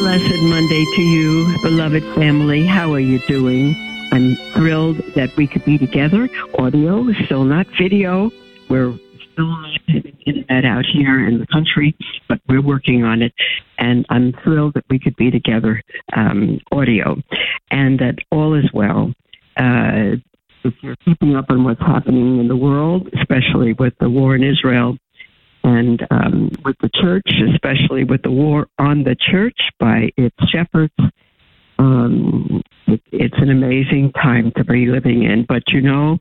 Blessed Monday to you, beloved family. How are you doing? I'm thrilled that we could be together. Audio, still not video. We're still not internet out here in the country, but we're working on it. And I'm thrilled that we could be together, um, audio, and that all is well. Uh, if you're keeping up on what's happening in the world, especially with the war in Israel, and um, with the church, especially with the war on the church by its shepherds. Um, it, it's an amazing time to be living in. But you know,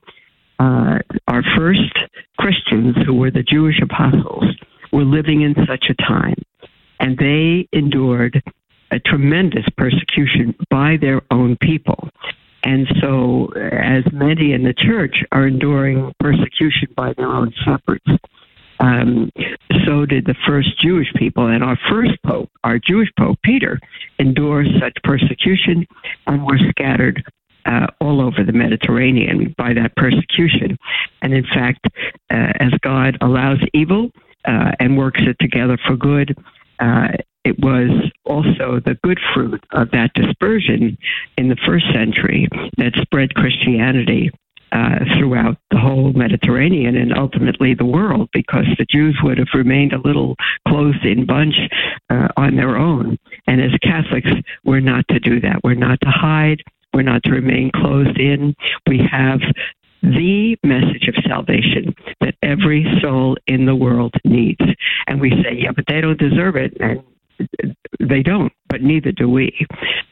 uh, our first Christians, who were the Jewish apostles, were living in such a time, and they endured a tremendous persecution by their own people. And so, as many in the church are enduring persecution by their own shepherds, um, so did the first Jewish people. And our first pope, our Jewish pope, Peter, endured such persecution and were scattered uh, all over the Mediterranean by that persecution. And in fact, uh, as God allows evil uh, and works it together for good, uh, it was also the good fruit of that dispersion in the first century that spread Christianity uh, throughout the whole Mediterranean and ultimately the world, because the Jews would have remained a little closed in bunch uh, on their own. And as Catholics, we're not to do that. We're not to hide. We're not to remain closed in. We have the message of salvation that every soul in the world needs. And we say, yeah, but they don't deserve it. And they don't, but neither do we.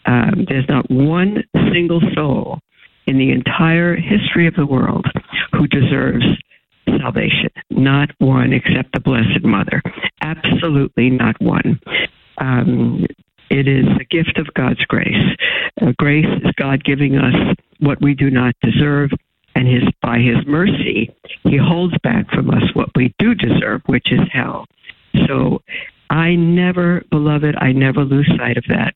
Um, there's not one single soul in the entire history of the world who deserves salvation. Not one except the Blessed Mother. Absolutely not one. Um, it is a gift of God's grace. Uh, grace is God giving us what we do not deserve, and his by His mercy, He holds back from us what we do deserve, which is hell. So I never, beloved, I never lose sight of that.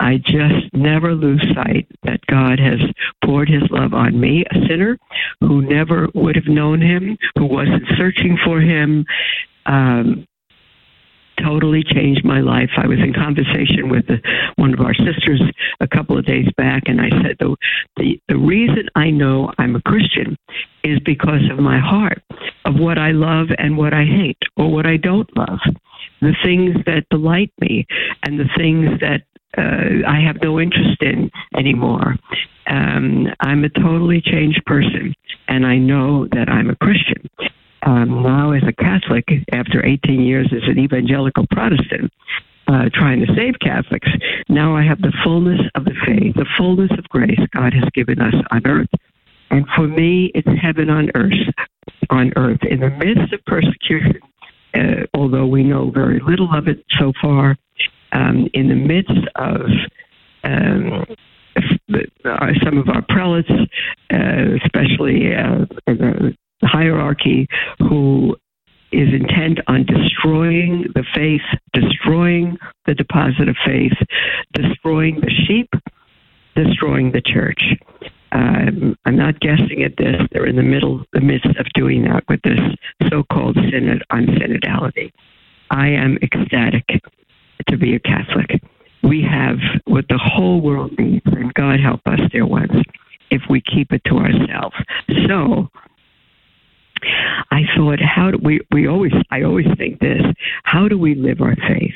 I just never lose sight that God has poured his love on me, a sinner who never would have known him, who wasn't searching for him. Um, totally changed my life. I was in conversation with the, one of our sisters a couple of days back, and I said, the, the, the reason I know I'm a Christian is because of my heart, of what I love and what I hate, or what I don't love, the things that delight me, and the things that uh, I have no interest in anymore. Um, I'm a totally changed person, and I know that I'm a Christian. Um, now, as a Catholic, after 18 years as an evangelical Protestant, uh, trying to save Catholics, now I have the fullness of the faith, the fullness of grace God has given us on earth. And for me, it's heaven on earth. On earth, in the midst of persecution, uh, although we know very little of it so far, um, in the midst of um, uh, some of our prelates, uh, especially uh, the hierarchy, who is intent on destroying the faith, destroying the deposit of faith, destroying the sheep, destroying the church. Um, I'm not guessing at this. They're in the middle, the midst of doing that with this so-called synod on synodality. I am ecstatic to be a Catholic. We have what the whole world needs, and God help us, dear ones, if we keep it to ourselves. So, I thought, how do we? We always, I always think this: how do we live our faith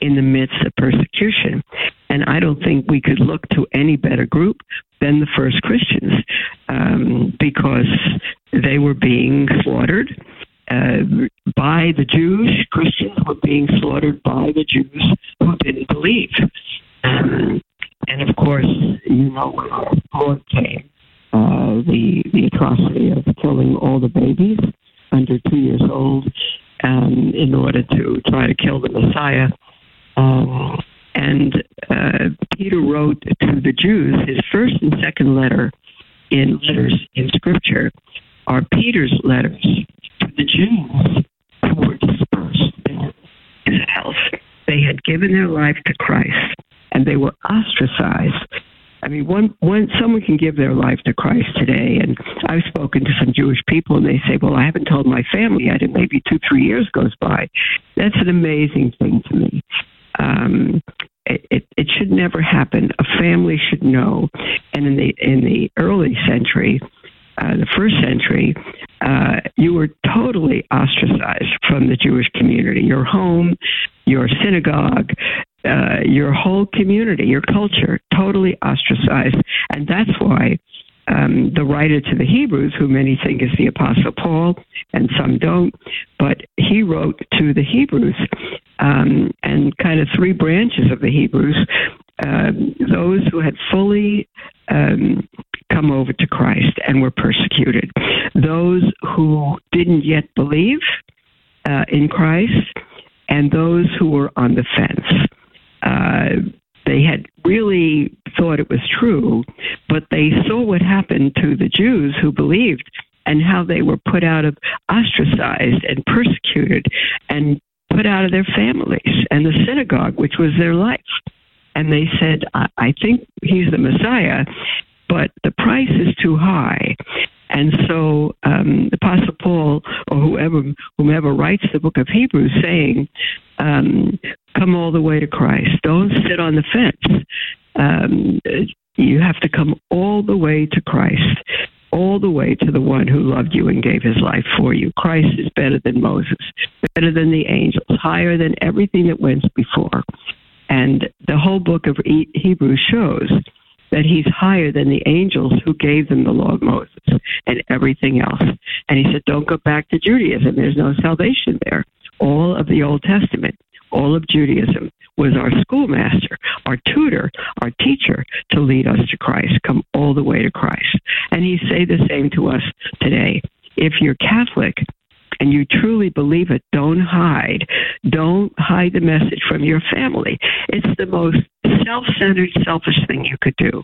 in the midst of persecution? And I don't think we could look to any better group than the first Christians, um, because they were being slaughtered uh, by the Jews. Christians were being slaughtered by the Jews who didn't believe. Um, and of course, you know, when our Lord came, uh, the the atrocity of killing all the babies under two years old um, in order to try to kill the Messiah. Um, And uh, Peter wrote to the Jews, his first and second letter in letters in Scripture are Peter's letters the Jews who were dispersed in exiles. They had given their life to Christ and they were ostracized. I mean, one, one, someone can give their life to Christ today, and I've spoken to some Jewish people, and they say, "Well, I haven't told my family yet, and maybe two, three years goes by." That's an amazing thing to me. Um, it, it, it should never happen. A family should know. And in the in the early century, uh, the first century, uh, you were totally ostracized from the Jewish community. Your home, your synagogue, uh, your whole community, your culture, totally ostracized. And that's why um, the writer to the Hebrews, who many think is the Apostle Paul, and some don't, but he wrote to the Hebrews um, and kind of three branches of the Hebrews, um, those who had fully um, come over to Christ and were persecuted, those who didn't yet believe uh, in Christ, and those who were on the fence. Uh, they had really thought it was true, but they saw what happened to the Jews who believed and how they were put out of ostracized and persecuted and put out of their families and the synagogue, which was their life. And they said, I, I think he's the Messiah, but the price is too high. And so um, the Apostle Paul or whoever whomever writes the book of Hebrews saying, um, come all the way to Christ. Don't sit on the fence. Um, you have to come all the way to Christ all the way to the one who loved you and gave his life for you. Christ is better than Moses, better than the angels, higher than everything that went before. And the whole book of Hebrews shows that he's higher than the angels who gave them the law of Moses and everything else. And he said, don't go back to Judaism. There's no salvation there. All of the Old Testament, all of Judaism was our schoolmaster, our tutor, our teacher to lead us to Christ, come all the way to Christ. And he say the same to us today. If you're Catholic, and you truly believe it, don't hide. Don't hide the message from your family. It's the most self centered, selfish thing you could do.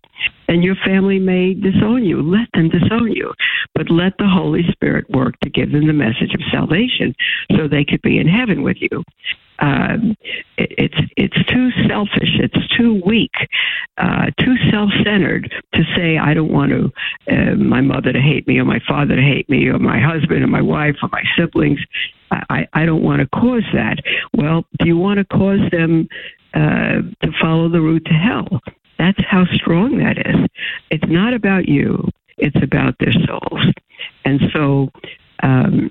And your family may disown you. Let them disown you. But let the Holy Spirit work to give them the message of salvation so they could be in heaven with you um, it, it's it's too selfish, it's too weak, uh, too self-centered to say I don't want to uh, my mother to hate me or my father to hate me or my husband or my wife or my siblings. I, I don't want to cause that. Well, do you want to cause them uh, to follow the route to hell? That's how strong that is. It's not about you. It's about their souls. And so, um,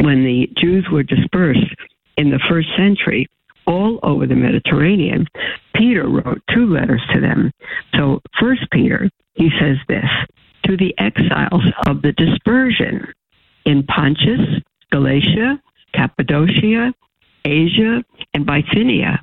when the Jews were dispersed, in the first century all over the Mediterranean, Peter wrote two letters to them. So, First Peter, he says this to the exiles of the dispersion in Pontus, Galatia, Cappadocia, Asia, and Bithynia.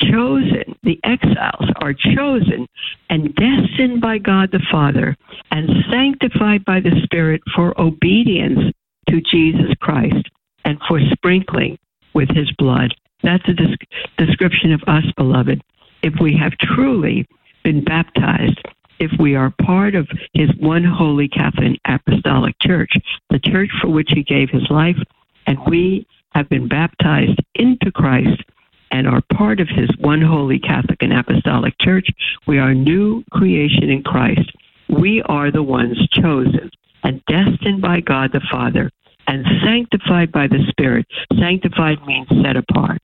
Chosen, the exiles are chosen and destined by God the Father and sanctified by the Spirit for obedience to Jesus Christ and for sprinkling with his blood. That's a description of us, beloved. If we have truly been baptized, if we are part of his one holy Catholic Apostolic Church, the church for which he gave his life, and we have been baptized into Christ and are part of his one holy Catholic and Apostolic Church, we are new creation in Christ. We are the ones chosen and destined by God the Father and sanctified by the Spirit. Sanctified means set apart.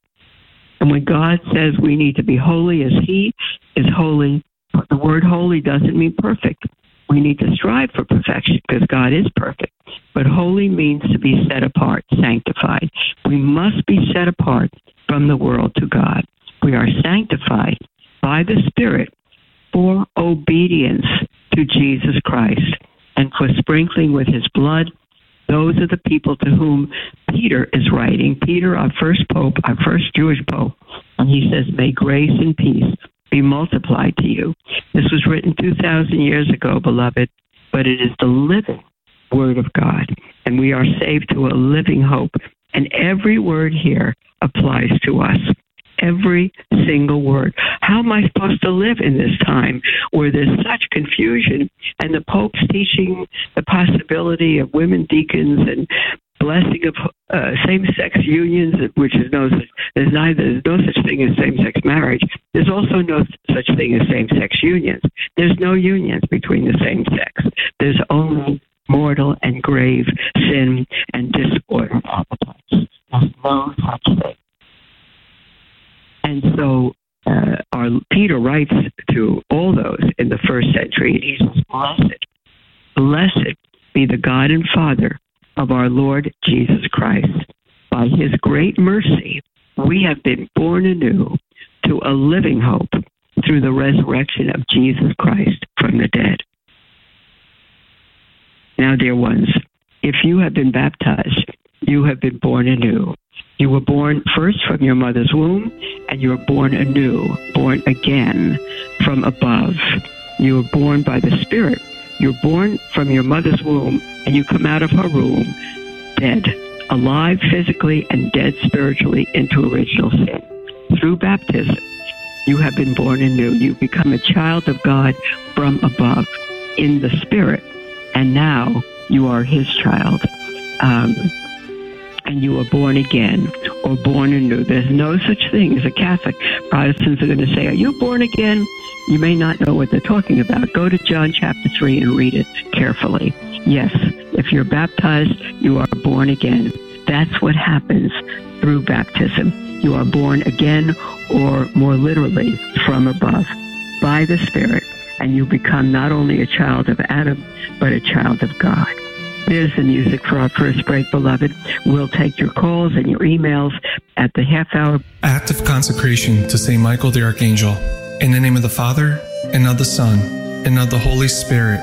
And when God says we need to be holy as He is holy, the word holy doesn't mean perfect. We need to strive for perfection because God is perfect. But holy means to be set apart, sanctified. We must be set apart from the world to God. We are sanctified by the Spirit for obedience to Jesus Christ and for sprinkling with His blood those are the people to whom Peter is writing. Peter, our first pope, our first Jewish pope, and he says, May grace and peace be multiplied to you. This was written 2,000 years ago, beloved, but it is the living word of God. And we are saved to a living hope. And every word here applies to us. every single word. How am I supposed to live in this time where there's such confusion and the Pope's teaching the possibility of women deacons and blessing of uh, same-sex unions, which is no such, there's neither there's no such thing as same-sex marriage. There's also no such thing as same-sex unions. There's no unions between the same sex. There's only mortal and grave sin and disordered appetites. No such thing. And so uh, our Peter writes to all those in the first century, and he says, "Blessed, blessed be the God and Father of our Lord Jesus Christ. By His great mercy, we have been born anew to a living hope through the resurrection of Jesus Christ from the dead." Now, dear ones, if you have been baptized, you have been born anew. You were born first from your mother's womb, and you are born anew, born again from above. You were born by the Spirit. You're born from your mother's womb, and you come out of her womb dead, alive physically and dead spiritually into original sin. Through baptism, you have been born anew. You become a child of God from above in the Spirit, and now you are His child. Um, and you are born again or born anew. There's no such thing as a Catholic. Protestants are going to say, Are you born again? You may not know what they're talking about. Go to John chapter 3 and read it carefully. Yes, if you're baptized, you are born again. That's what happens through baptism. You are born again, or more literally, from above, by the Spirit, and you become not only a child of Adam, but a child of God. There's the music for our first break, beloved. We'll take your calls and your emails at the half hour. Act of consecration to St. Michael the Archangel. In the name of the Father, and of the Son, and of the Holy Spirit.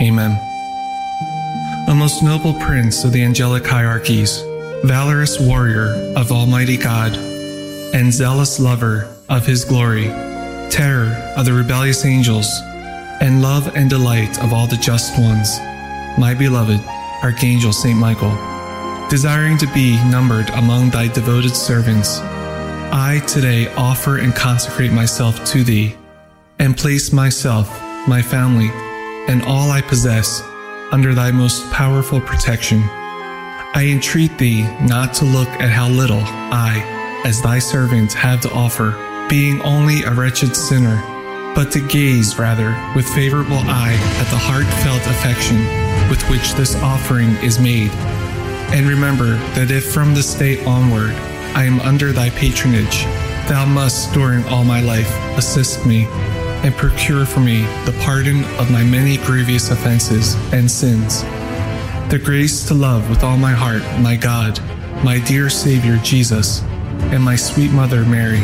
Amen. A most noble prince of the angelic hierarchies, valorous warrior of Almighty God, and zealous lover of His glory, terror of the rebellious angels, and love and delight of all the just ones, my beloved Archangel St. Michael, desiring to be numbered among thy devoted servants, I today offer and consecrate myself to thee, and place myself, my family, and all I possess under thy most powerful protection. I entreat thee not to look at how little I, as thy servant, have to offer, being only a wretched sinner, but to gaze rather with favorable eye at the heartfelt affection with which this offering is made. And remember that if from this day onward I am under thy patronage, thou must during all my life assist me and procure for me the pardon of my many grievous offenses and sins, the grace to love with all my heart my God, my dear Savior Jesus, and my sweet Mother Mary,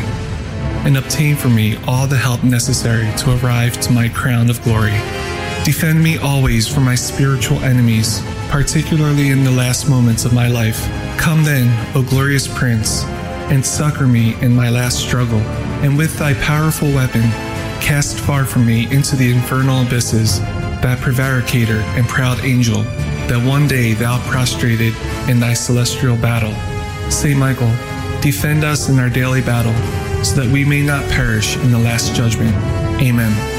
and obtain for me all the help necessary to arrive to my crown of glory. Defend me always from my spiritual enemies, particularly in the last moments of my life. Come then, O glorious Prince, and succor me in my last struggle, and with thy powerful weapon, cast far from me into the infernal abysses that prevaricator and proud angel that one day thou prostrated in thy celestial battle. Saint Michael, defend us in our daily battle, so that we may not perish in the last judgment. Amen.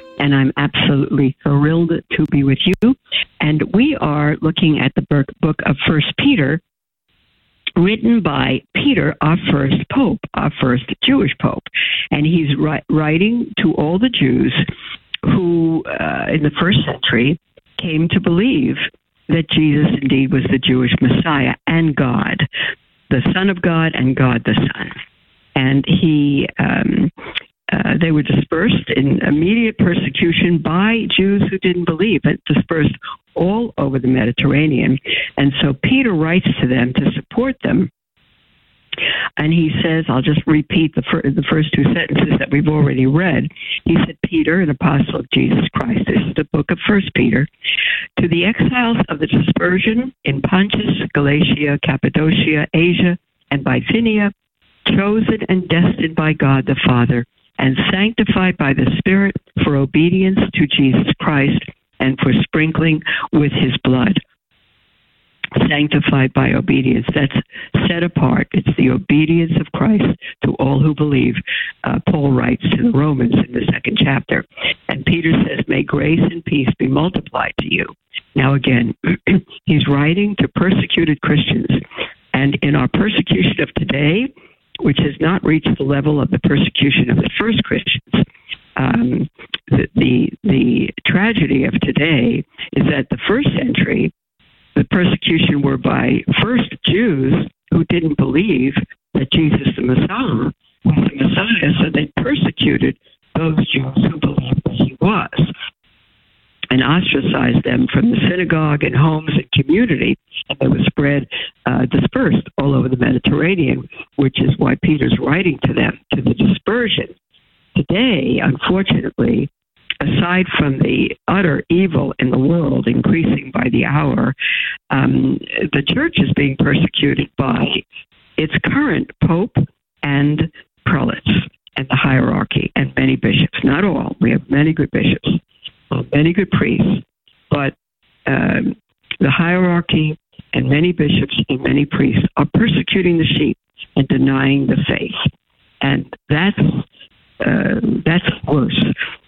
and I'm absolutely thrilled to be with you. And we are looking at the book of First Peter, written by Peter, our first pope, our first Jewish pope, and he's writing to all the Jews who, uh, in the first century, came to believe that Jesus indeed was the Jewish Messiah and God, the Son of God and God the Son. And he um, uh, they were dispersed in immediate persecution by Jews who didn't believe, and dispersed all over the Mediterranean. And so Peter writes to them to support them. And he says, I'll just repeat the, fir- the first two sentences that we've already read. He said, Peter, an apostle of Jesus Christ, this is the book of First Peter, to the exiles of the dispersion in Pontus, Galatia, Cappadocia, Asia, and Bithynia, chosen and destined by God the Father and sanctified by the Spirit for obedience to Jesus Christ and for sprinkling with his blood. Sanctified by obedience. That's set apart. It's the obedience of Christ to all who believe. Uh, Paul writes to the Romans in the second chapter. And Peter says, May grace and peace be multiplied to you. Now, again, he's writing to persecuted Christians. And in our persecution of today, which has not reached the level of the persecution of the first Christians. Um, the, the, the tragedy of today is that the first century, the persecution were by first Jews who didn't believe that Jesus the Messiah was the Messiah, so they persecuted those Jews who believed that he was and ostracized them from the synagogue and homes and community. And they were spread, uh, dispersed all over the Mediterranean, which is why Peter's writing to them, to the dispersion. Today, unfortunately, aside from the utter evil in the world increasing by the hour, um, the church is being persecuted by its current pope and prelates and the hierarchy and many bishops. Not all. We have many good bishops many good priests, but um, the hierarchy and many bishops and many priests are persecuting the sheep and denying the faith, and that's uh, that's worse.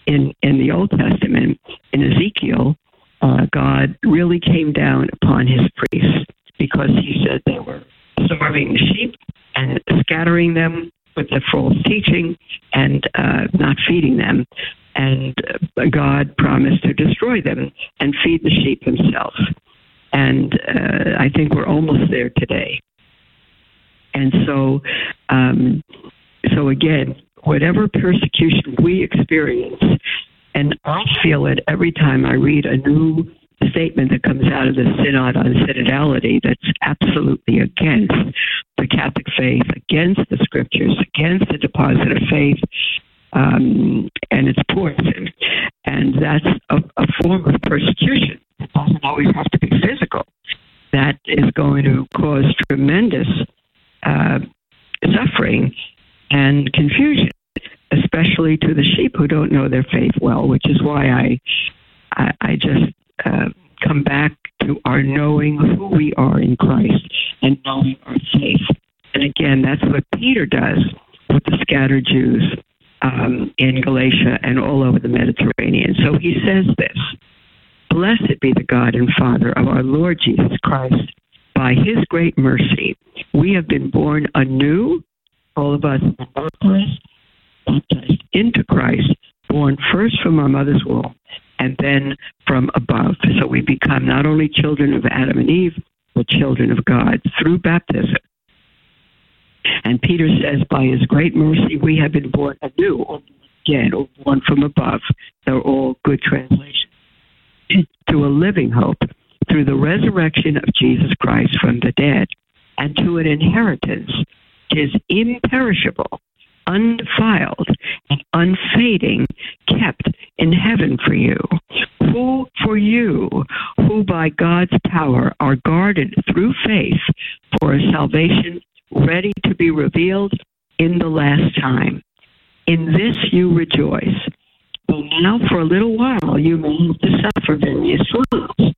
In in the Old Testament, in Ezekiel, uh, God really came down upon his priests because he said they were starving the sheep and scattering them with their false teaching and uh, not feeding them and God promised to destroy them and feed the sheep himself. And uh, I think we're almost there today. And so, um, so again, whatever persecution we experience, and I feel it every time I read a new statement that comes out of the Synod on Synodality that's absolutely against the Catholic faith, against the scriptures, against the deposit of faith, um, and it's poison. And that's a, a form of persecution. It doesn't always have to be physical. That is going to cause tremendous uh, suffering and confusion, especially to the sheep who don't know their faith well, which is why I, I, I just uh, come back to our knowing who we are in Christ and knowing our faith. And again, that's what Peter does with the scattered Jews um, in Galatia and all over the Mediterranean. So he says this Blessed be the God and Father of our Lord Jesus Christ. By his great mercy, we have been born anew, all of us baptized, into Christ, born first from our mother's womb and then from above. So we become not only children of Adam and Eve, but children of God through baptism. And Peter says, by his great mercy, we have been born anew, or again, or born from above. They're all good translations. To a living hope through the resurrection of Jesus Christ from the dead, and to an inheritance is imperishable, undefiled, and unfading, kept in heaven for you, who for you, who by God's power are guarded through faith for a salvation ready to be revealed in the last time. In this you rejoice. But now, for a little while, you may have to suffer various trials,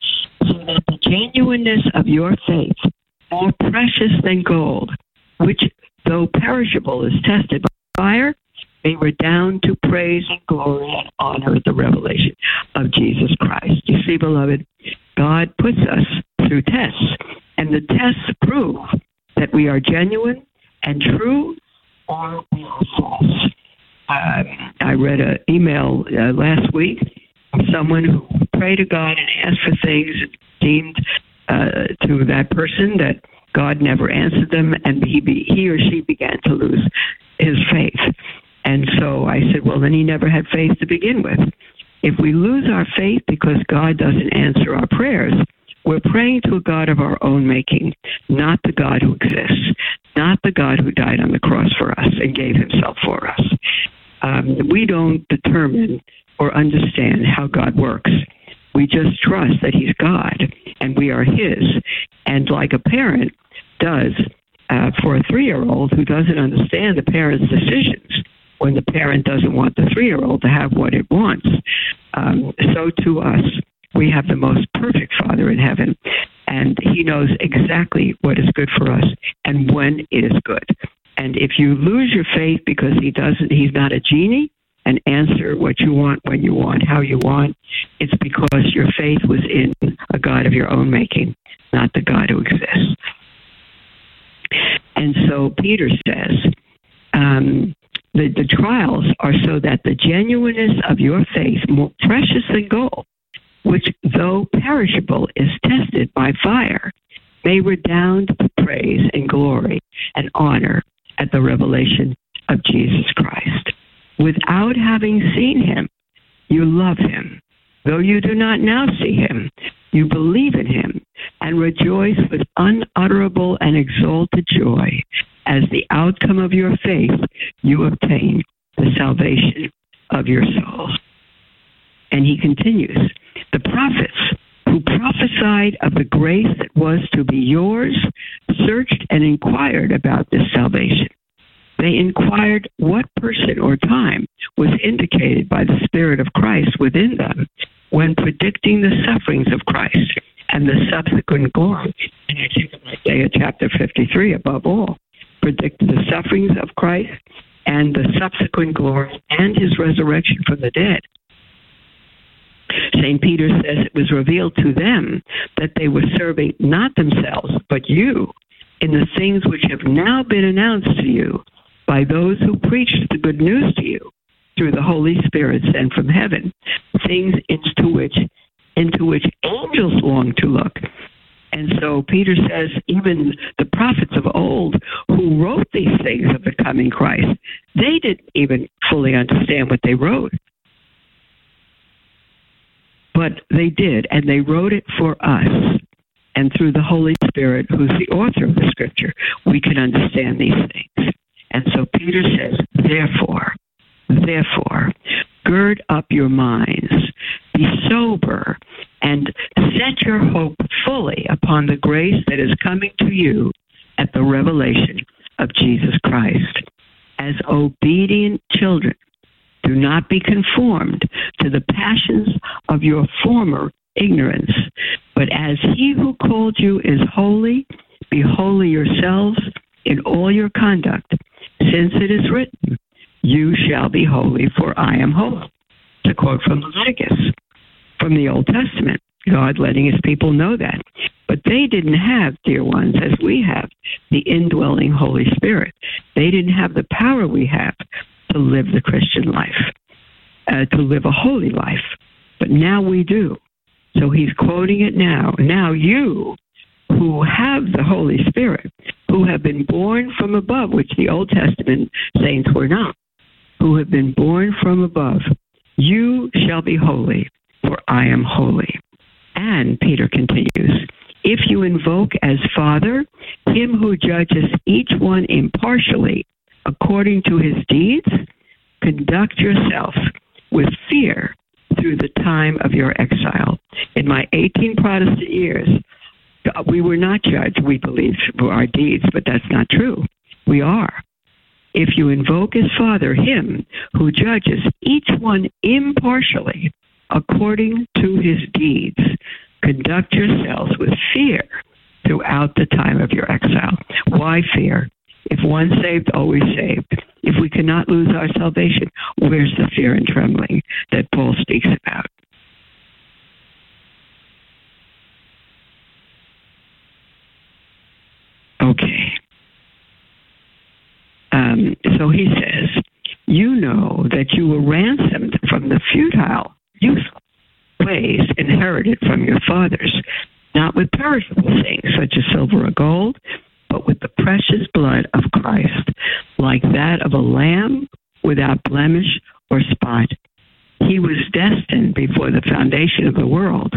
so that the genuineness of your faith, more precious than gold, which, though perishable, is tested fire, may redound to praise and glory and honor the revelation of Jesus Christ. You see, beloved, God puts us through tests, and the tests prove that we are genuine and true or we are false. Uh, I read an email uh, last week from someone who prayed to God and asked for things and seemed uh, to that person that God never answered them, and he, be, he or she began to lose his faith. And so I said, well, then he never had faith to begin with. If we lose our faith because God doesn't answer our prayers, we're praying to a God of our own making, not the God who exists, not the God who died on the cross for us and gave himself for us. Um, we don't determine or understand how God works. We just trust that He's God and we are His. And like a parent does uh, for a three year old who doesn't understand the parent's decisions when the parent doesn't want the three year old to have what it wants, um, so to us, we have the most perfect Father in heaven. And He knows exactly what is good for us and when it is good. And if you lose your faith because He doesn't, He's not a genie, and answer what you want when you want, how you want, it's because your faith was in a God of your own making, not the God who exists. And so Peter says, um, the, the trials are so that the genuineness of your faith, more precious than gold, which though perishable is tested by fire, may redound to praise and glory and honor at the revelation of Jesus Christ without having seen him. You love him. Though you do not now see him, you believe in him and rejoice with unutterable and exalted joy. As the outcome of your faith you obtain the salvation of your soul. And he continues, the prophets who prophesied of the grace that was to be yours searched and inquired about this salvation. They inquired what person or time was indicated by the Spirit of Christ within them when predicting the sufferings of Christ and the subsequent glory. And I think of Isaiah chapter 53 above all, predicted the sufferings of Christ and the subsequent glory and his resurrection from the dead. St. Peter says it was revealed to them that they were serving not themselves, but you in the things which have now been announced to you by those who preached the good news to you through the Holy Spirit sent from heaven, things into which into which angels long to look. And so Peter says, even the prophets of old who wrote these things of the coming Christ, they didn't even fully understand what they wrote. But they did, and they wrote it for us. And through the Holy Spirit, who's the author of the scripture, we can understand these things. And so Peter says, therefore, therefore, gird up your minds, be sober, and set your hope fully upon the grace that is coming to you at the revelation of Jesus Christ. As obedient children, do not be conformed to the passions of your former ignorance, but as he who called you is holy, be holy yourselves in all your conduct since it is written, You shall be holy, for I am holy. To quote from Leviticus, from the Old Testament, God letting his people know that. But they didn't have, dear ones, as we have, the indwelling Holy Spirit. They didn't have the power we have to live the Christian life, uh, to live a holy life. But now we do. So he's quoting it now. Now you who have the Holy Spirit, who have been born from above, which the Old Testament saints were not, who have been born from above. You shall be holy, for I am holy. And Peter continues, if you invoke as Father him who judges each one impartially according to his deeds, conduct yourself with fear through the time of your exile. In my 18 Protestant years, we were not judged, we believed, for our deeds, but that's not true. We are. If you invoke his Father him who judges each one impartially according to his deeds, conduct yourselves with fear throughout the time of your exile. Why fear? If one saved, always saved. If we cannot lose our salvation, where's the fear and trembling that Paul speaks about? Okay. Um, so he says, You know that you were ransomed from the futile, useless ways inherited from your fathers, not with perishable things such as silver or gold, but with the precious blood of Christ, like that of a lamb without blemish or spot. He was destined before the foundation of the world,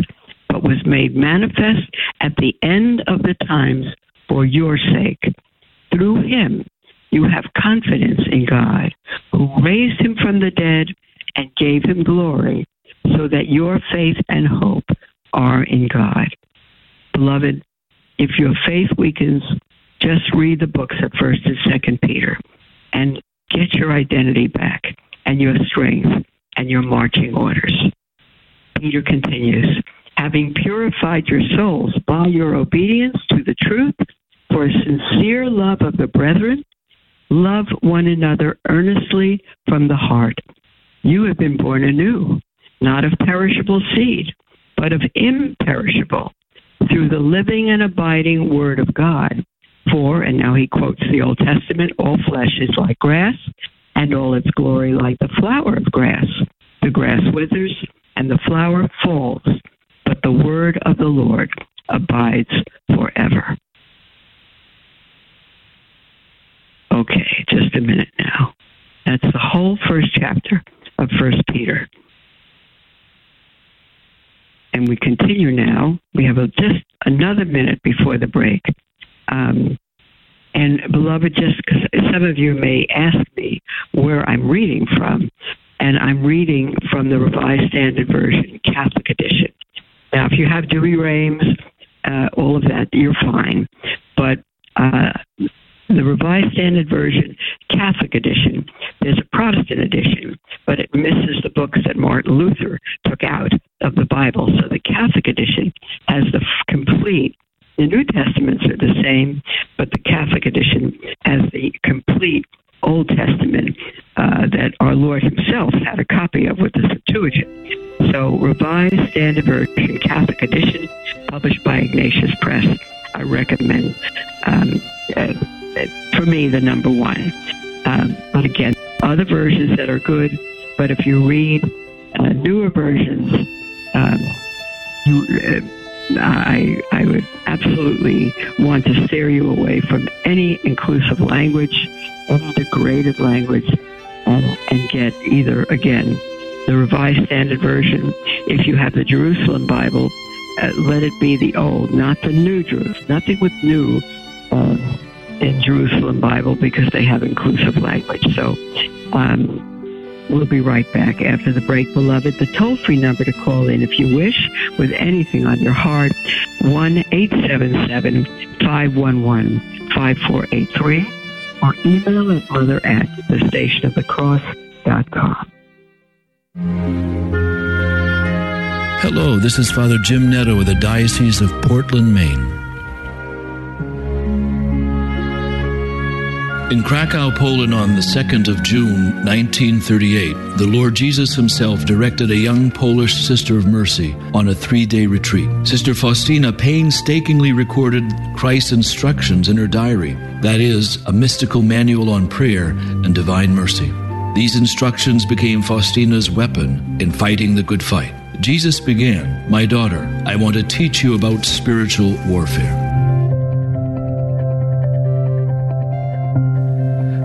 but was made manifest at the end of the times for your sake. Through him, you have confidence in God, who raised him from the dead and gave him glory, so that your faith and hope are in God. Beloved, if your faith weakens, just read the books of 1st and 2nd Peter and get your identity back and your strength and your marching orders. Peter continues, having purified your souls by your obedience to the truth for a sincere love of the brethren, love one another earnestly from the heart. You have been born anew, not of perishable seed, but of imperishable, through the living and abiding Word of God. For, and now he quotes the Old Testament, all flesh is like grass, and all its glory like the flower of grass. The grass withers, and the flower falls, but the word of the Lord abides forever. Okay, just a minute now. That's the whole first chapter of First Peter. And we continue now. We have a, just another minute before the break. Um, and beloved, just because some of you may ask me where I'm reading from, and I'm reading from the Revised Standard Version, Catholic Edition. Now, if you have Douay-Rheims, uh, all of that, you're fine. But uh, the Revised Standard Version, Catholic edition. There's a Protestant edition, but it misses the books that Martin Luther took out of the Bible. So the Catholic edition has the complete. The New Testaments are the same, but the Catholic edition has the complete Old Testament uh, that our Lord Himself had a copy of with the Septuagint. So, Revised Standard Version, Catholic edition, published by Ignatius Press. I recommend. Um, uh, for me, the number one. Um, but again, other versions that are good. But if you read uh, newer versions, um, you, uh, I, I would absolutely want to steer you away from any inclusive language, any degraded language, and, and get either, again, the Revised Standard Version. If you have the Jerusalem Bible, uh, let it be the old, not the new Jerusalem. Nothing with new. Uh, in Jerusalem Bible because they have inclusive language. So um, we'll be right back after the break, beloved. The toll free number to call in if you wish with anything on your heart 1 877 511 5483 or email at mother at the station of the cross.com. Hello, this is Father Jim Netto with the Diocese of Portland, Maine. In Krakow, Poland, on the 2nd of June 1938, the Lord Jesus himself directed a young Polish Sister of Mercy on a three day retreat. Sister Faustina painstakingly recorded Christ's instructions in her diary, that is, a mystical manual on prayer and divine mercy. These instructions became Faustina's weapon in fighting the good fight. Jesus began, My daughter, I want to teach you about spiritual warfare.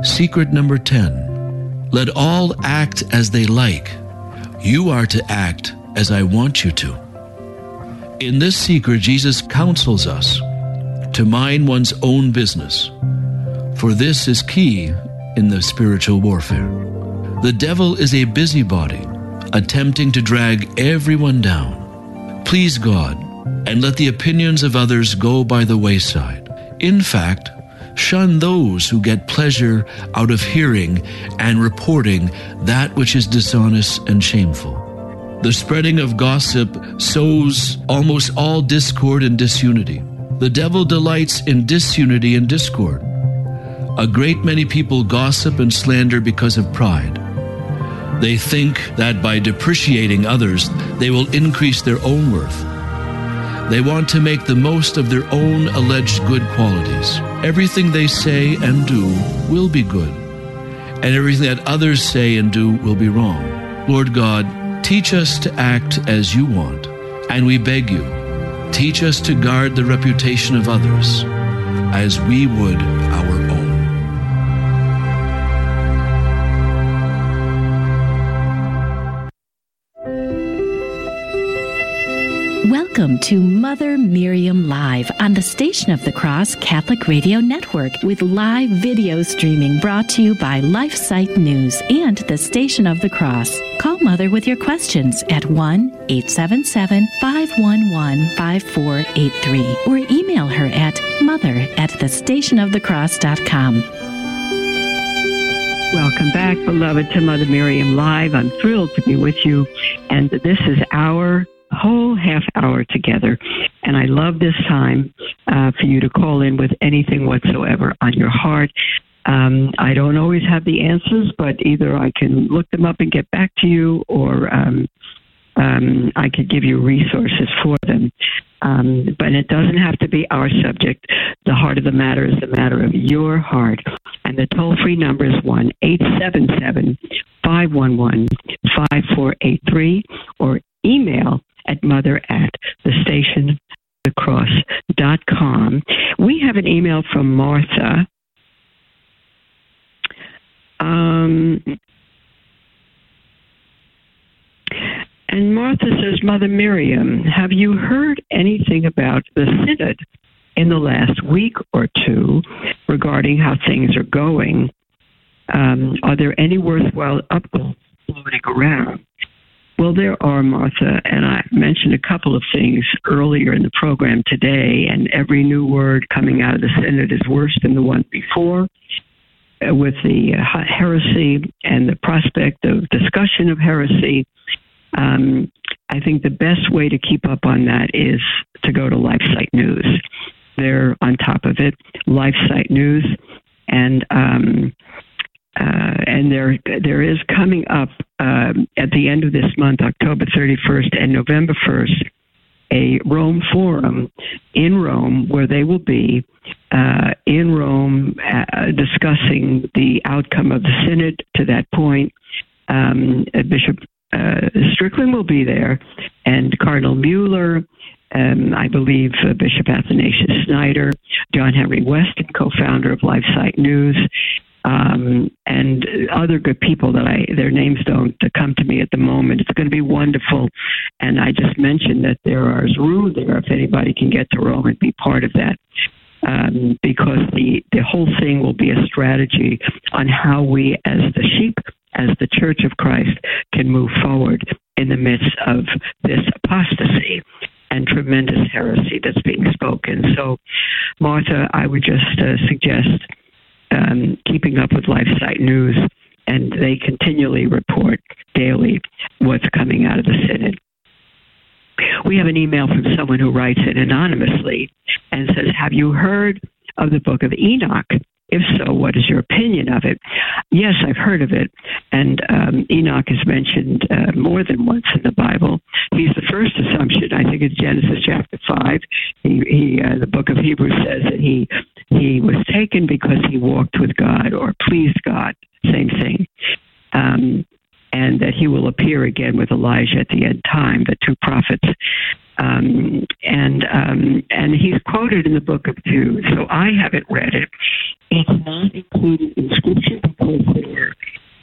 Secret number 10 Let all act as they like. You are to act as I want you to. In this secret, Jesus counsels us to mind one's own business, for this is key in the spiritual warfare. The devil is a busybody, attempting to drag everyone down. Please God, and let the opinions of others go by the wayside. In fact, Shun those who get pleasure out of hearing and reporting that which is dishonest and shameful. The spreading of gossip sows almost all discord and disunity. The devil delights in disunity and discord. A great many people gossip and slander because of pride. They think that by depreciating others, they will increase their own worth. They want to make the most of their own alleged good qualities. Everything they say and do will be good, and everything that others say and do will be wrong. Lord God, teach us to act as you want, and we beg you, teach us to guard the reputation of others as we would our Welcome to Mother Miriam Live on the Station of the Cross Catholic Radio Network with live video streaming brought to you by LifeSite News and the Station of the Cross. Call Mother with your questions at 1 877 511 5483 or email her at mother at thestationofthecross.com. Welcome back, beloved, to Mother Miriam Live. I'm thrilled to be with you. And this is our whole half hour together. And I love this time uh, for you to call in with anything whatsoever on your heart. Um, I don't always have the answers, but either I can look them up and get back to you, or um, um, I could give you resources for them. Um, but it doesn't have to be our subject. The heart of the matter is the matter of your heart. And the toll free number is 1 877 511 5483 or email at mother at the station com. We have an email from Martha. Um, and Martha says, Mother Miriam, have you heard anything about the synod in the last week or two regarding how things are going? Um, are there any worthwhile updates floating around? Well, there are, Martha, and I mentioned a couple of things earlier in the program today, and every new word coming out of the synod is worse than the one before. Uh, with the uh, heresy and the prospect of discussion of heresy, um, I think the best way to keep up on that is to go to LifeSite News. They're on top of it, LifeSite News, and um, uh, and there there is coming up um, at the end of this month, October 31st and November 1st, a Rome forum in Rome where they will be uh, in Rome uh, discussing the outcome of the synod to that point. Um, Bishop uh, Strickland will be there, and Cardinal Mueller. Um, I believe uh, Bishop Athanasius Schneider, John Henry Weston, co-founder of LifeSite News, um, and other good people that I their names don't come to me at the moment. It's going to be wonderful, and I just mentioned that there is room there if anybody can get to Rome and be part of that. Um, because the, the whole thing will be a strategy on how we, as the sheep, as the Church of Christ, can move forward in the midst of this apostasy and tremendous heresy that's being spoken. So, Martha, I would just uh, suggest um, keeping up with LifeSite News, and they continually report daily what's coming out of the Synod. We have an email from someone who writes in anonymously and says, Have you heard of the book of Enoch? If so, what is your opinion of it? Yes, I've heard of it. And um, Enoch is mentioned uh, more than once in the Bible. He's the first assumption. I think it's Genesis chapter 5. He, he uh, the book of Hebrews says that he, he was taken because he walked with God or pleased God. Same thing. Um, and that he will appear again with Elijah at the end time, the two prophets. Um, and um, and he's quoted in the book of Jude. So I haven't read it. It's not included in Scripture because there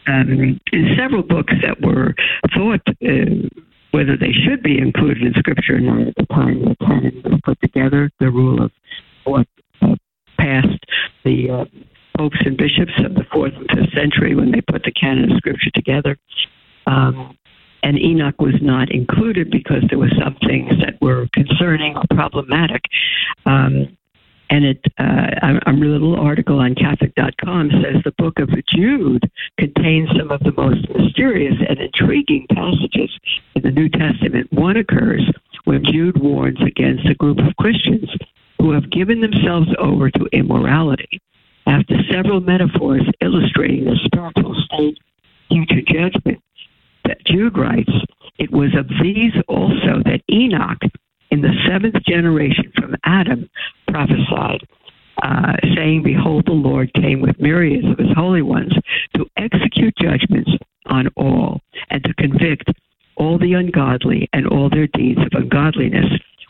um, in several books that were thought uh, whether they should be included in Scripture or not the time the canon was put together. The rule of what uh, passed the uh, popes and bishops of the fourth and fifth century when they put the canon of Scripture together. Um, and Enoch was not included because there were some things that were concerning or problematic. Um, and it, uh, a little article on Catholic.com says the book of Jude contains some of the most mysterious and intriguing passages in the New Testament. One occurs when Jude warns against a group of Christians who have given themselves over to immorality. After several metaphors illustrating the spiritual state, future judgment, Jude writes, It was of these also that Enoch, in the seventh generation from Adam, prophesied, uh, saying, Behold, the Lord came with myriads of his holy ones to execute judgments on all and to convict all the ungodly and all their deeds of ungodliness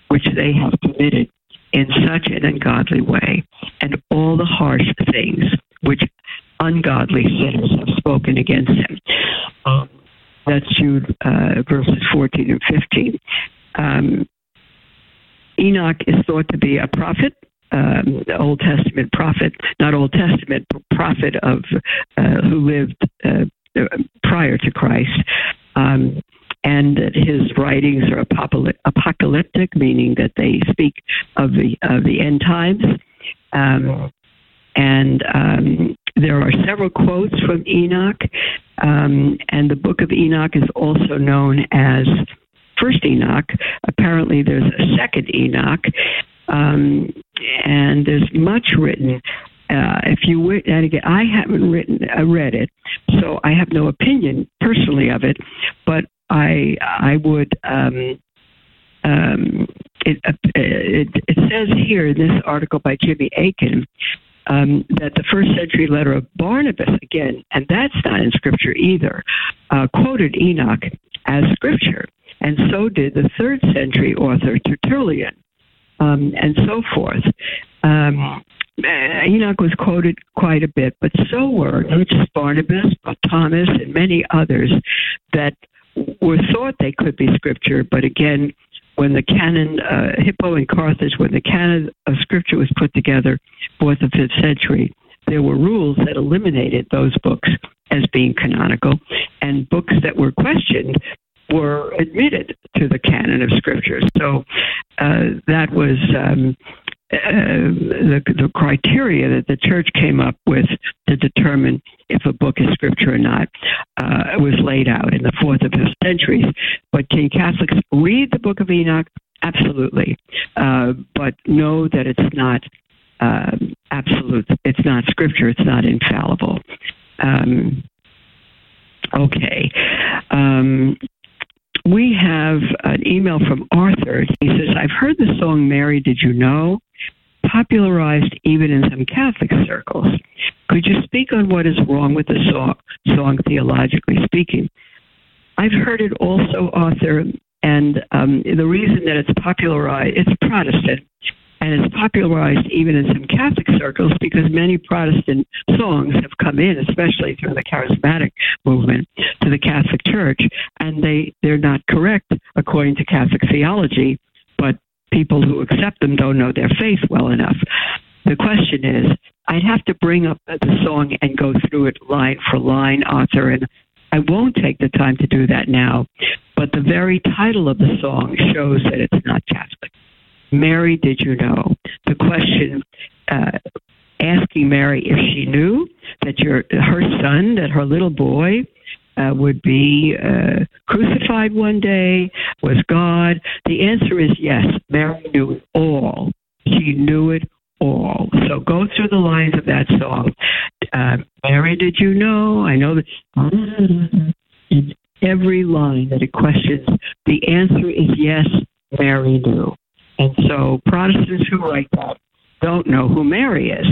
which they have committed in such an ungodly way, and all the harsh things which ungodly sinners have spoken against him. Um, that's Jude uh, verses 14 and 15. Um, Enoch is thought to be a prophet um, Old Testament prophet, not Old Testament prophet of uh, who lived uh, prior to Christ. Um, and that his writings are apocalyptic, meaning that they speak of the of the end times. Um, and um, there are several quotes from Enoch, um, and the Book of Enoch is also known as First Enoch. Apparently, there's a second Enoch, um, and there's much written. Uh, if you and again, I haven't written, uh, read it, so I have no opinion personally of it. But I, I would. Um, um, it, uh, it, it says here in this article by Jimmy Akin um, that the first century letter of Barnabas, again, and that's not in Scripture either, uh, quoted Enoch as Scripture, and so did the third century author Tertullian um, and so forth. Um, uh, Enoch was quoted quite a bit, but so were not just Barnabas, but Thomas, and many others that were thought they could be scripture, but again, when the canon, uh, Hippo and Carthage, when the canon of scripture was put together, fourth and fifth century, there were rules that eliminated those books as being canonical, and books that were questioned were admitted to the canon of Scripture. So uh, that was um, the, the criteria that the church came up with to determine if a book is scripture or not uh, was laid out in the fourth and fifth centuries. But can Catholics read the Book of Enoch? Absolutely, uh, but know that it's not uh, absolute. It's not scripture. It's not infallible. Um, okay. Um, we have an email from Arthur. He says, I've heard the song Mary Did You Know? popularized even in some Catholic circles. Could you speak on what is wrong with the song, song theologically speaking? I've heard it also, Arthur, and um, the reason that it's popularized, it's Protestant, and it's popularized even in some Catholic circles because many Protestant songs have come in, especially through the charismatic movement, to the Catholic Church, and they they're not correct according to Catholic theology, but people who accept them don't know their faith well enough. The question is, I'd have to bring up the song and go through it line for line, Arthur, and I won't take the time to do that now. But the very title of the song shows that it's not Catholic. Mary, did you know? The question uh, asking Mary if she knew that your her son, that her little boy, uh, would be uh, crucified one day, was God. The answer is yes. Mary knew it all. She knew it all. So go through the lines of that song. Uh, Mary, did you know? I know that in every line that it questions, the answer is yes. Mary knew. And so Protestants who write that don't know who Mary is.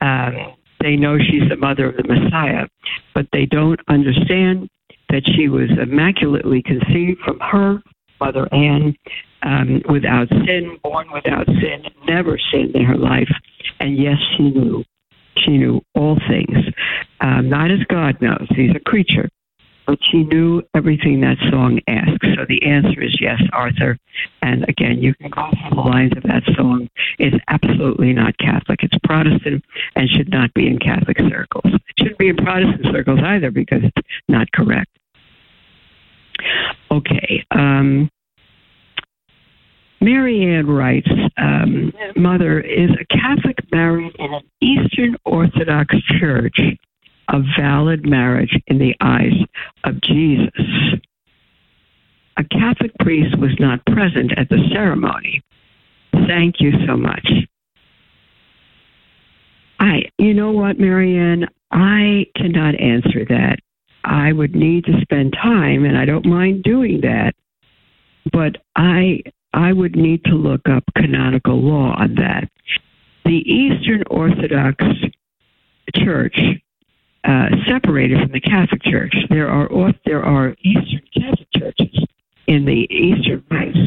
Um, they know she's the mother of the Messiah, but they don't understand that she was immaculately conceived from her mother Anne um, without sin, born without sin, never sinned in her life. And yes, she knew. She knew all things, um, not as God knows. He's a creature, but she knew everything that song asks. So the answer is yes, Arthur. And again, you can go through the lines of that song. It's absolutely not Catholic. It's Protestant and should not be in Catholic circles. It shouldn't be in Protestant circles either because it's not correct. Okay. Um, Mary Ann writes, um, Mother, is a Catholic married in an Eastern Orthodox church a valid marriage in the eyes of Jesus. A Catholic priest was not present at the ceremony. Thank you so much. I, you know what, Marianne, I cannot answer that. I would need to spend time, and I don't mind doing that. But I, I would need to look up canonical law on that. The Eastern Orthodox Church uh, separated from the Catholic Church. There are there are Eastern Catholic churches in the Eastern rites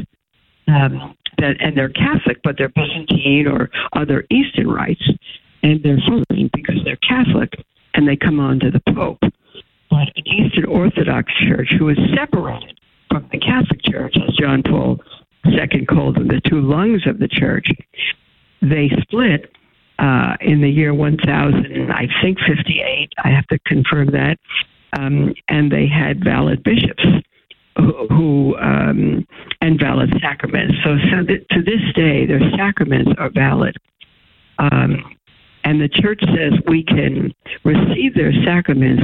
um, that, and they're Catholic, but they're Byzantine or other Eastern rites, and they're following because they're Catholic and they come on to the Pope. But an Eastern Orthodox Church who is separated from the Catholic Church, as John Paul II called them, the two lungs of the church, they split uh, in the year 1000, I think 58. I have to confirm that. Um, and they had valid bishops who, who um, and valid sacraments. So, so that to this day, their sacraments are valid. Um, and the church says we can receive their sacraments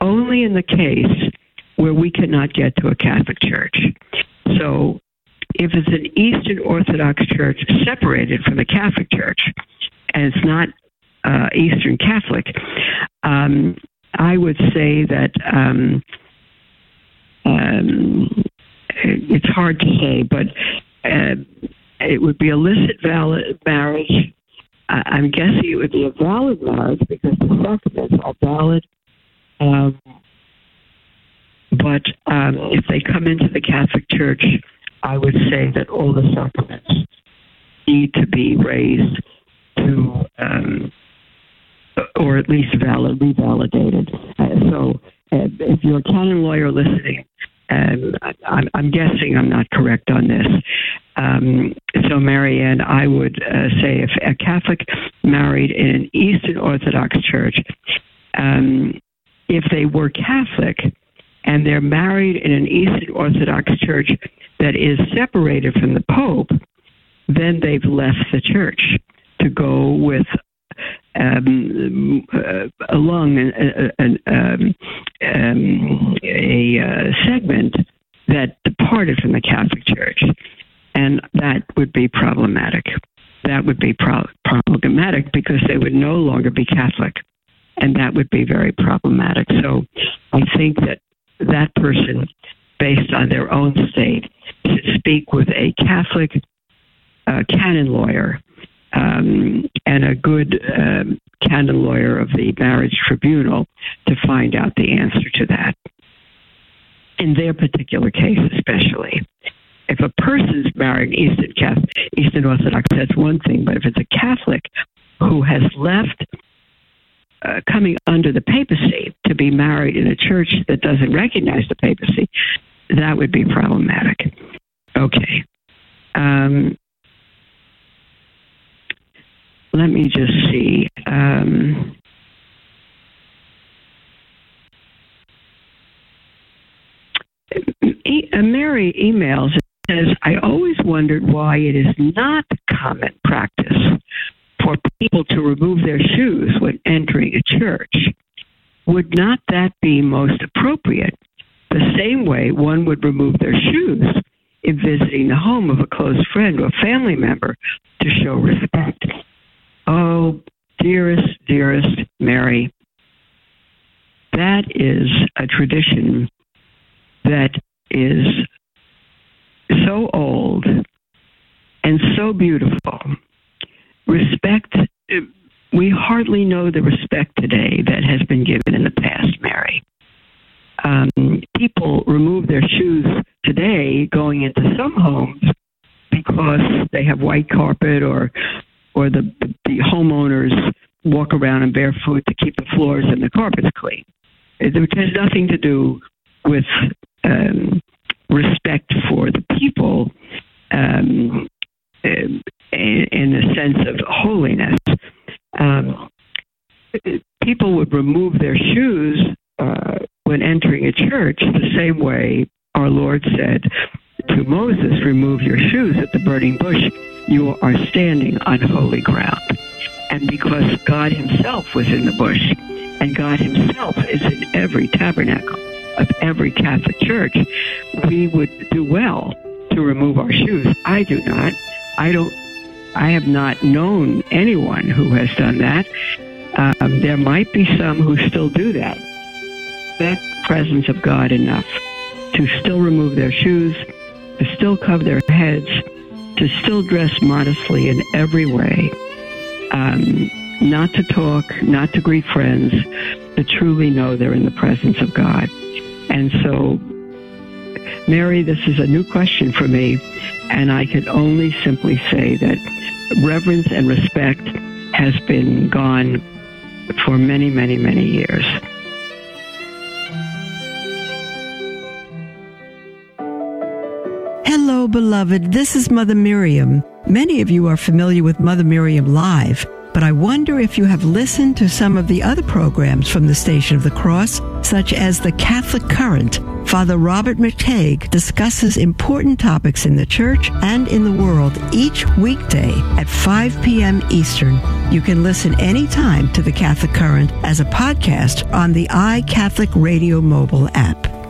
only in the case where we cannot get to a Catholic church. So if it's an Eastern Orthodox church separated from the Catholic Church, and it's not uh, Eastern Catholic, um, I would say that um, um, it's hard to say, but uh, it would be illicit valid marriage. I'm guessing it would be a valid marriage because the sacraments are valid. Um, but um, if they come into the Catholic Church, I would say that all the sacraments need to be raised to, um, or at least valid, revalidated. Uh, so uh, if you're a canon lawyer listening, um, I'm, I'm, guessing I'm not correct on this. Um, so, Marianne, I would uh, say if a Catholic married in an Eastern Orthodox church, um, if they were Catholic and they're married in an Eastern Orthodox church that is separated from the Pope, then they've left the church to go with um, uh, along an, an, um, um, a uh, segment that departed from the Catholic Church, and that would be problematic. That would be pro- problematic because they would no longer be Catholic, and that would be very problematic. So, I think that that person, based on their own state, should speak with a Catholic uh, canon lawyer um, and a good um, canon lawyer of the marriage tribunal to find out the answer to that. In their particular case, especially. If a person's marrying Eastern Catholic, Eastern Orthodox, that's one thing. But if it's a Catholic who has left uh, coming under the papacy to be married in a church that doesn't recognize the papacy, that would be problematic. Okay. Um, let me just see. Um, uh, Mary emails says, I always wondered why it is not common practice for people to remove their shoes when entering a church. Would not that be most appropriate? The same way one would remove their shoes in visiting the home of a close friend or family member to show respect. Oh, dearest, dearest Mary, that is a tradition that is so old and so beautiful. Respect, we hardly know the respect today that has been given in the past, Mary. Um, people remove their shoes today going into some homes because they have white carpet or or the, the homeowners walk around in barefoot to keep the floors and the carpets clean. It, has nothing to do with um, respect for the people um, in, in a sense of holiness. Um, people would remove their shoes uh, when entering a church the same way our Lord said to Moses, Remove your shoes at the burning bush you are standing on holy ground. And because God Himself was in the bush, and God Himself is in every tabernacle of every Catholic church, we would do well to remove our shoes. I do not. I don't. I have not known anyone who has done that. Um, there might be some who still do that. That presence of God enough to still remove their shoes, to still cover their heads, to still dress modestly in every way, um, not to talk, not to greet friends, to truly know they're in the presence of God. And so, Mary, this is a new question for me, and I could only simply say that reverence and respect has been gone for many, many, many years. Hello, beloved. This is Mother Miriam. Many of you are familiar with Mother Miriam Live, but I wonder if you have listened to some of the other programs from the Station of the Cross, such as the Catholic Current. Father Robert McTeigue discusses important topics in the church and in the world each weekday at 5 p.m. Eastern. You can listen anytime to the Catholic Current as a podcast on the iCatholic Radio mobile app.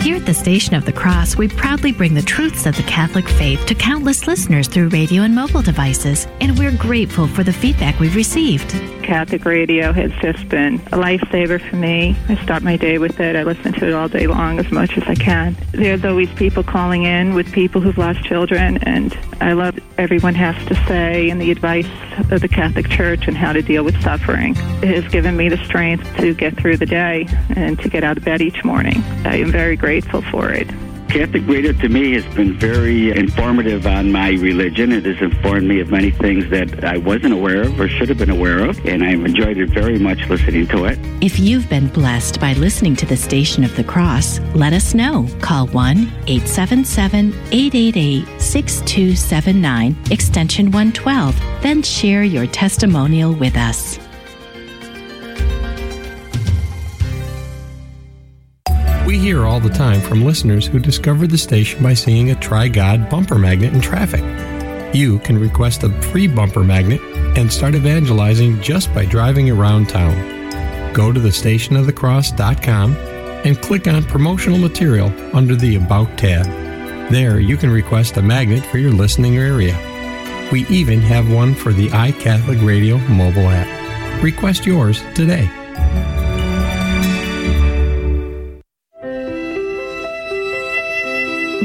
Here at the Station of the Cross, we proudly bring the truths of the Catholic faith to countless listeners through radio and mobile devices, and we're grateful for the feedback we've received. Catholic radio has just been a lifesaver for me. I start my day with it. I listen to it all day long as much as I can. There's always people calling in with people who've lost children, and I love everyone has to say and the advice of the Catholic Church and how to deal with suffering. It has given me the strength to get through the day and to get out of bed each morning. I am very grateful for it. Catholic radio to me has been very informative on my religion. It has informed me of many things that I wasn't aware of or should have been aware of, and I've enjoyed it very much listening to it. If you've been blessed by listening to the Station of the Cross, let us know. Call 1 877 888 6279, extension 112, then share your testimonial with us. We hear all the time from listeners who discovered the station by seeing a Try God bumper magnet in traffic. You can request a free bumper magnet and start evangelizing just by driving around town. Go to thestationofthecross.com and click on promotional material under the About tab. There, you can request a magnet for your listening area. We even have one for the iCatholic Radio mobile app. Request yours today.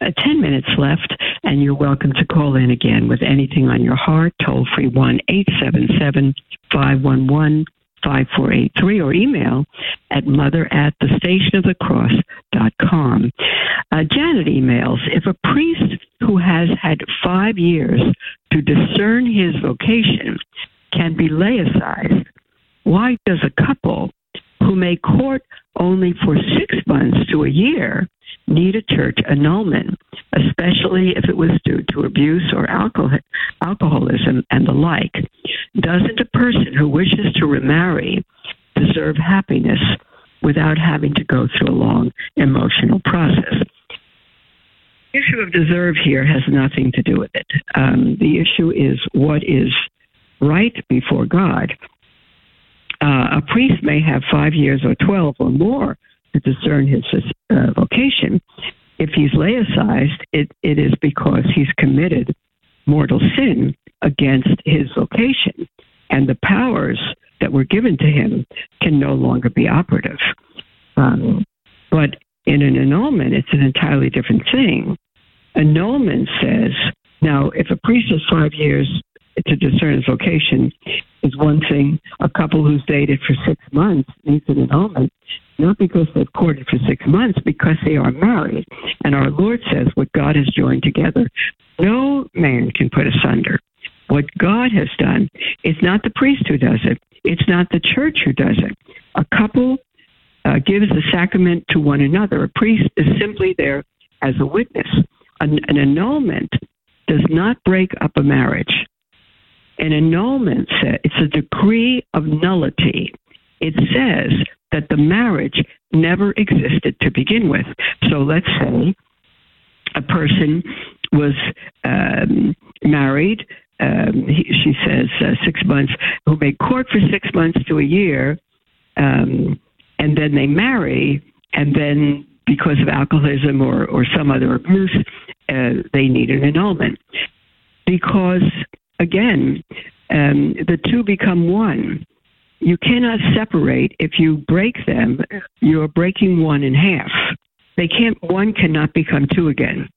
uh, 10 minutes left, and you're welcome to call in again with anything on your heart. Toll free 1 877 511 5483 or email at mother at the station of the cross.com. Uh, Janet emails If a priest who has had five years to discern his vocation can be laicized, why does a couple who may court only for six months to a year need a church annulment, especially if it was due to abuse or alcohol, alcoholism and the like. Doesn't a person who wishes to remarry deserve happiness without having to go through a long emotional process? The issue of deserve here has nothing to do with it. Um, the issue is what is right before God. Uh, a priest may have five years or 12 or more to discern his uh, vocation. If he's laicized, it, it is because he's committed mortal sin against his vocation, and the powers that were given to him can no longer be operative. Um, but in an annulment, it's an entirely different thing. Annulment says, now, if a priest has five years to discern his vocation is one thing. A couple who's dated for six months needs an annulment, not because they've courted for six months, because they are married. And our Lord says, what God has joined together, no man can put asunder. What God has done, it's not the priest who does it. It's not the church who does it. A couple uh, gives the sacrament to one another. A priest is simply there as a witness. An, an annulment does not break up a marriage. An annulment says it's a decree of nullity. It says that the marriage never existed to begin with. So let's say a person was um, married. Um, he, she says uh, six months, who may court for six months to a year, um, and then they marry, and then because of alcoholism or, or some other abuse, uh, they need an annulment. Because again, um, the two become one. You cannot separate. If you break them, you're breaking one in half. They can't. One cannot become two again.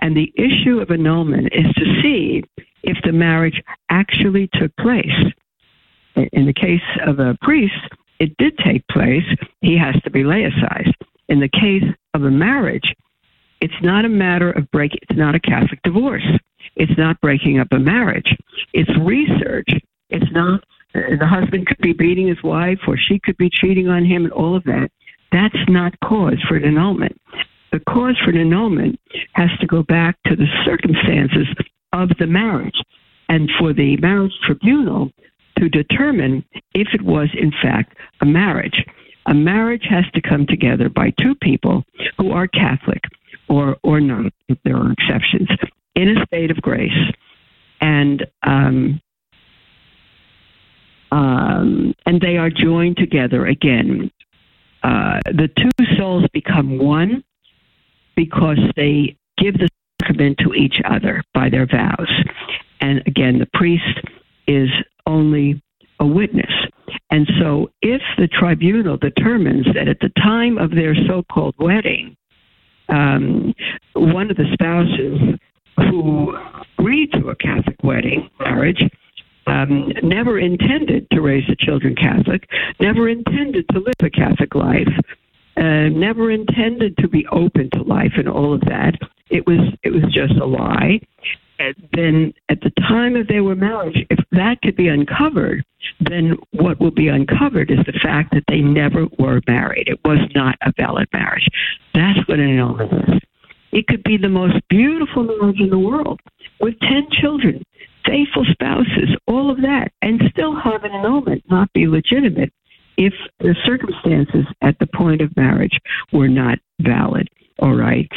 And the issue of annulment is to see if the marriage actually took place. In the case of a priest, it did take place. He has to be laicized. In the case of a marriage, it's not a matter of break. It's not a Catholic divorce. It's not breaking up a marriage. It's research. It's not the husband could be beating his wife or she could be cheating on him and all of that. That's not cause for an annulment. The cause for an annulment has to go back to the circumstances of the marriage and for the marriage tribunal to determine if it was in fact a marriage. A marriage has to come together by two people who are Catholic or or not, if there are exceptions, in a state of grace, and um, um, and they are joined together again. Uh, the two souls become one because they give the sacrament to each other by their vows. And again, the priest is only a witness. And so, if the tribunal determines that at the time of their so called wedding, um, one of the spouses who agreed to a Catholic wedding marriage um, never intended to raise the children Catholic, never intended to live a Catholic life, uh, never intended to be open to life and all of that. It was it was just a lie. And then at the time of their marriage, if that could be uncovered, then what will be uncovered is the fact that they never were married. It was not a valid marriage. That's what an annulment is. It could be the most beautiful marriage in the world with 10 children, faithful spouses, all of that, and still have an annulment not be legitimate if the circumstances at the point of marriage were not valid. All right.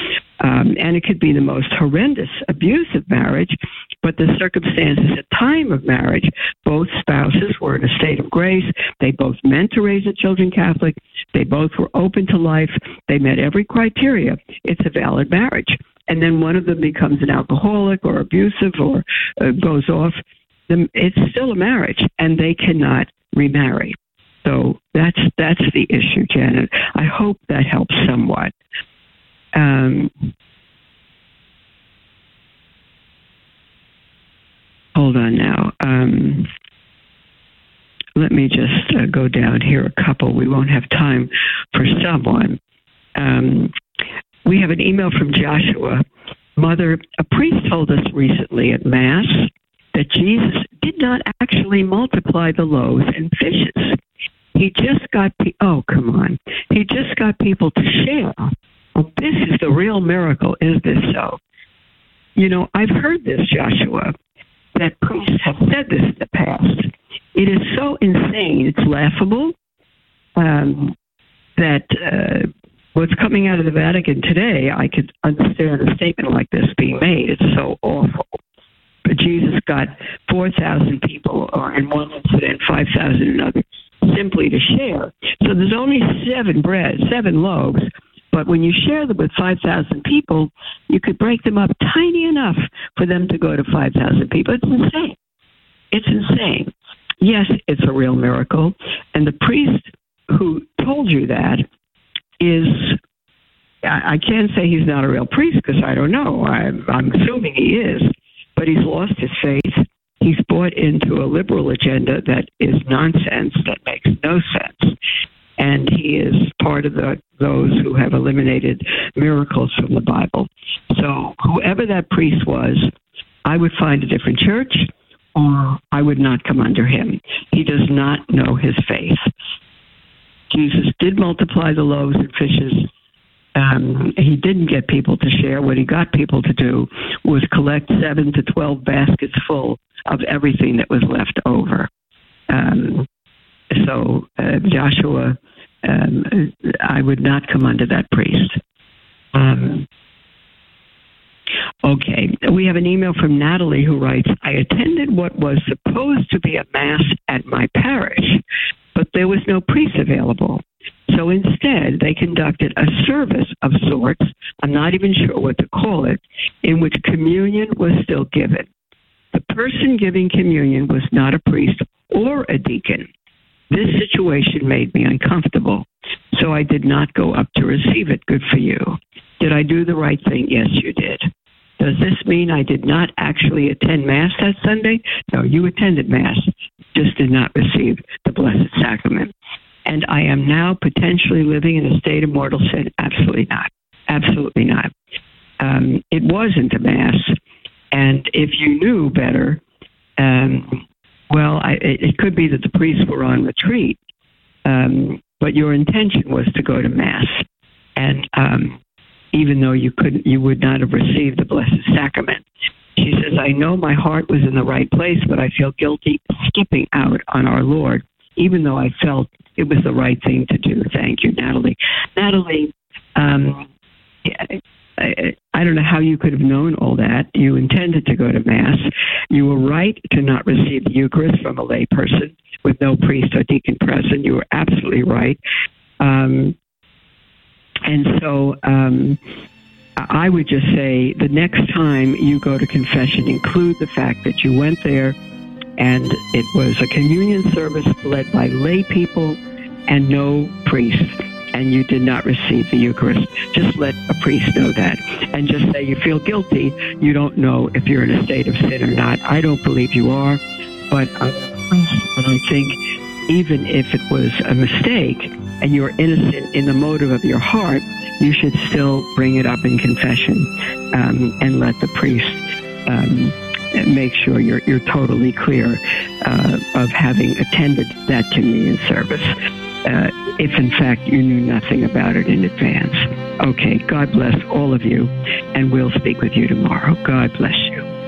Um, and it could be the most horrendous abusive marriage, but the circumstances at time of marriage, both spouses were in a state of grace. They both meant to raise the children Catholic. They both were open to life. They met every criteria. It's a valid marriage. And then one of them becomes an alcoholic or abusive or uh, goes off. It's still a marriage, and they cannot remarry. So that's that's the issue, Janet. I hope that helps somewhat. Um, hold on now. Um, let me just uh, go down here a couple. We won't have time for someone. Um, we have an email from Joshua. Mother, a priest told us recently at Mass that Jesus did not actually multiply the loaves and fishes. He just got, pe- oh, come on. He just got people to share. Well, this is the real miracle. Is this so? You know, I've heard this, Joshua, that priests have said this in the past. It is so insane, it's laughable um, that uh, what's coming out of the Vatican today, I could understand a statement like this being made. It's so awful. But Jesus got 4,000 people, or in one incident, 5,000 in another, simply to share. So there's only seven bread, seven loaves. But when you share them with 5,000 people, you could break them up tiny enough for them to go to 5,000 people. It's insane. It's insane. Yes, it's a real miracle. And the priest who told you that is, I, can't say he's not a real priest because I don't know. I'm, I'm assuming he is, but he's lost his faith he's bought into a liberal agenda that is nonsense, that makes no sense. And he is part of the, those who have eliminated miracles from the Bible. So, whoever that priest was, I would find a different church or I would not come under him. He does not know his faith. Jesus did multiply the loaves and fishes um, he didn't get people to share. What he got people to do was collect seven to 12 baskets full of everything that was left over. Um, so, uh, Joshua, um, I would not come under that priest. Um, okay, we have an email from Natalie who writes I attended what was supposed to be a mass at my parish, but there was no priest available. So instead, they conducted a service of sorts, I'm not even sure what to call it, in which communion was still given. The person giving communion was not a priest or a deacon. This situation made me uncomfortable. So I did not go up to receive it. Good for you. Did I do the right thing? Yes, you did. Does this mean I did not actually attend Mass that Sunday? No, you attended Mass, just did not receive the Blessed Sacrament. And I am now potentially living in a state of mortal sin? Absolutely not. Absolutely not. Um, it wasn't a Mass. And if you knew better, um, well, I, it, could be that the priests were on retreat, um, but your intention was to go to Mass. And um, even though you couldn't, you would not have received the Blessed Sacrament. She says, I know my heart was in the right place, but I feel guilty skipping out on our Lord, even though I felt it was the right thing to do. Thank you, Natalie. Natalie, um, I, I don't know how you could have known all that. You intended to go to Mass. You were right to not receive the Eucharist from a layperson with no priest or deacon present. You were absolutely right. Um, and so um, I would just say the next time you go to confession, include the fact that you went there and it was a communion service led by lay people and no priest and you did not receive the Eucharist. Just let a priest know that and just say you feel guilty. You don't know if you're in a state of sin or not. I don't believe you are, but I think even if it was a mistake and you're innocent in the motive of your heart, you should still bring it up in confession um, and let the priest um, make sure you're, you're totally clear uh, of having attended that communion service. Uh, if in fact you knew nothing about it in advance. Okay, God bless all of you, and we'll speak with you tomorrow. God bless you.